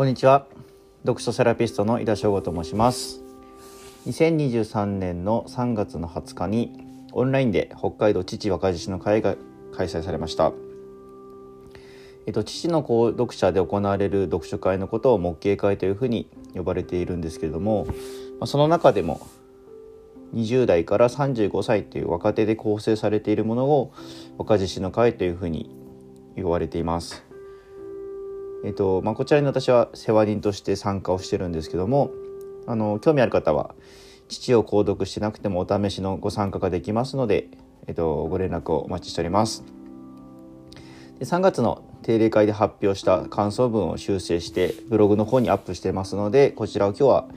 こんにちは。読書セラピストの井田翔吾と申します。2023年の3月の20日にオンラインで北海道父若獅子の会が開催されました。えっと、父の購読者で行われる読書会のことを木慶会というふうに呼ばれているんですけれども、ま、その中でも20代から35歳という若手で構成されているものを若獅子の会というふうに言われています。えっとまあ、こちらに私は世話人として参加をしてるんですけどもあの興味ある方は父を購読してなくてもお試しのご参加ができますので、えっと、ご連絡をお待ちしております。で3月の定例会で発表した感想文を修正してブログの方にアップしてますのでこちらを今日は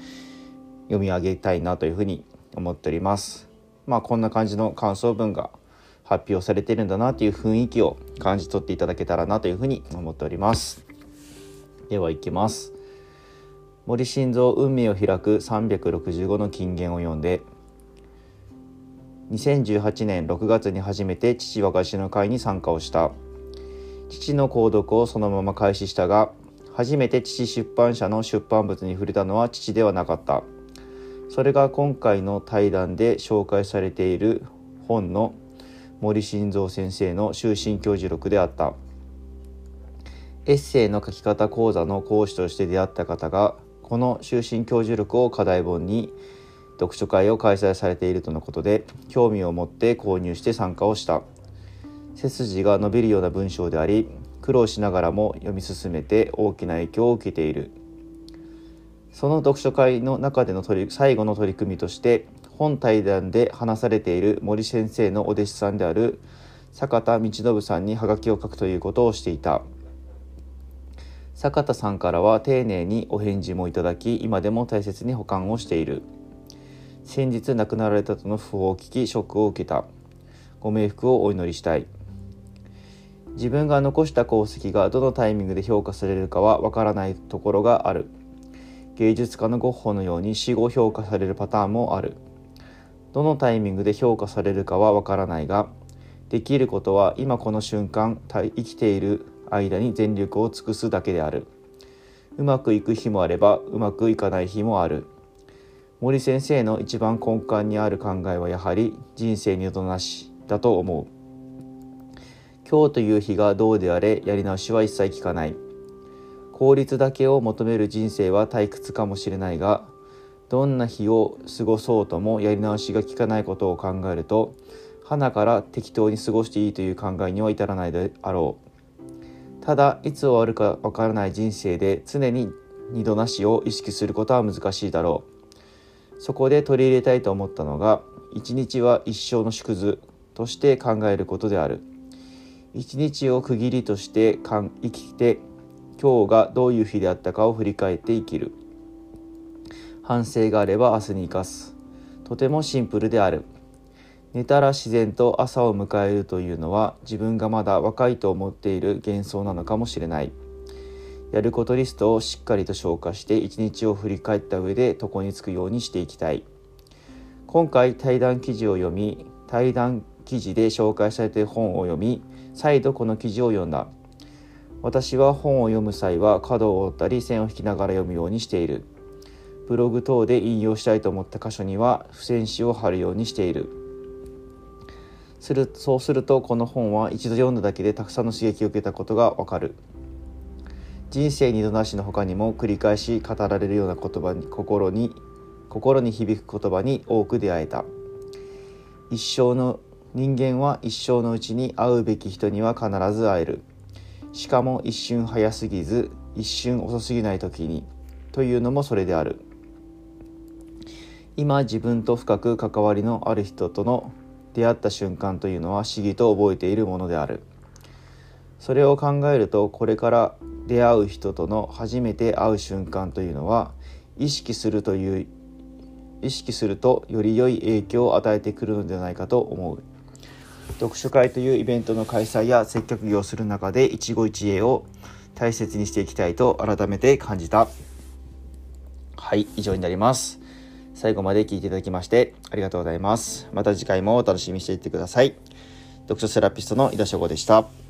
読み上げたいなというふうに思っております。まあこんな感じの感想文が発表されてるんだなという雰囲気を感じ取っていただけたらなというふうに思っております。ではいきます。森晋三運命を開く365の金言を読んで2018年6月に初めて父和菓子の会に参加をした。父の購読をそのまま開始したが初めて父出版社の出版物に触れたのは父ではなかった。それが今回の対談で紹介されている本の森晋三先生の終身教授録であった。エッセイの書き方講座の講師として出会った方がこの終身教授力を課題本に読書会を開催されているとのことで興味を持って購入して参加をした背筋が伸びるような文章であり苦労しながらも読み進めて大きな影響を受けているその読書会の中での取り最後の取り組みとして本対談で話されている森先生のお弟子さんである坂田道信さんにハガキを書くということをしていた。坂田さんからは丁寧にお返事もいただき今でも大切に保管をしている。先日亡くなられたとの訃報を聞きショックを受けた。ご冥福をお祈りしたい。自分が残した功績がどのタイミングで評価されるかはわからないところがある。芸術家のゴッホのように死後評価されるパターンもある。どのタイミングで評価されるかはわからないができることは今この瞬間生きている。間に全力を尽くすだけである。うまくいく日もあればうまくいかない日もある。森先生の一番根幹にある考えはやはり人生にどなしだと思う。今日という日がどうであれやり直しは一切聞かない。効率だけを求める人生は退屈かもしれないがどんな日を過ごそうともやり直しが効かないことを考えると花から適当に過ごしていいという考えには至らないであろう。ただいつ終わるかわからない人生で常に二度なしを意識することは難しいだろう。そこで取り入れたいと思ったのが一日は一生の縮図として考えることである。一日を区切りとして生きて今日がどういう日であったかを振り返って生きる。反省があれば明日に生かす。とてもシンプルである。寝たら自然と朝を迎えるというのは自分がまだ若いと思っている幻想なのかもしれない。やることリストをしっかりと消化して一日を振り返った上で床につくようにしていきたい。今回対談記事を読み対談記事で紹介されている本を読み再度この記事を読んだ。私は本を読む際は角を折ったり線を引きながら読むようにしている。ブログ等で引用したいと思った箇所には付箋紙を貼るようにしている。するそうするとこの本は一度読んだだけでたくさんの刺激を受けたことがわかる。人生二度なしの他にも繰り返し語られるような言葉に心に心に響く言葉に多く出会えた。一生の人間は一生のうちに会うべき人には必ず会える。しかも一瞬早すぎず一瞬遅すぎない時にというのもそれである。今自分と深く関わりのある人との出会った瞬間というのは不思議と覚えているものである。それを考えるとこれから出会う人との初めて会う瞬間というのは意識するという意識するとより良い影響を与えてくるのではないかと思う。読書会というイベントの開催や接客業をする中で一期一会を大切にしていきたいと改めて感じた。はい以上になります。最後まで聞いていただきましてありがとうございます。また次回もお楽しみにしていってください。読書セラピストの井田翔吾でした。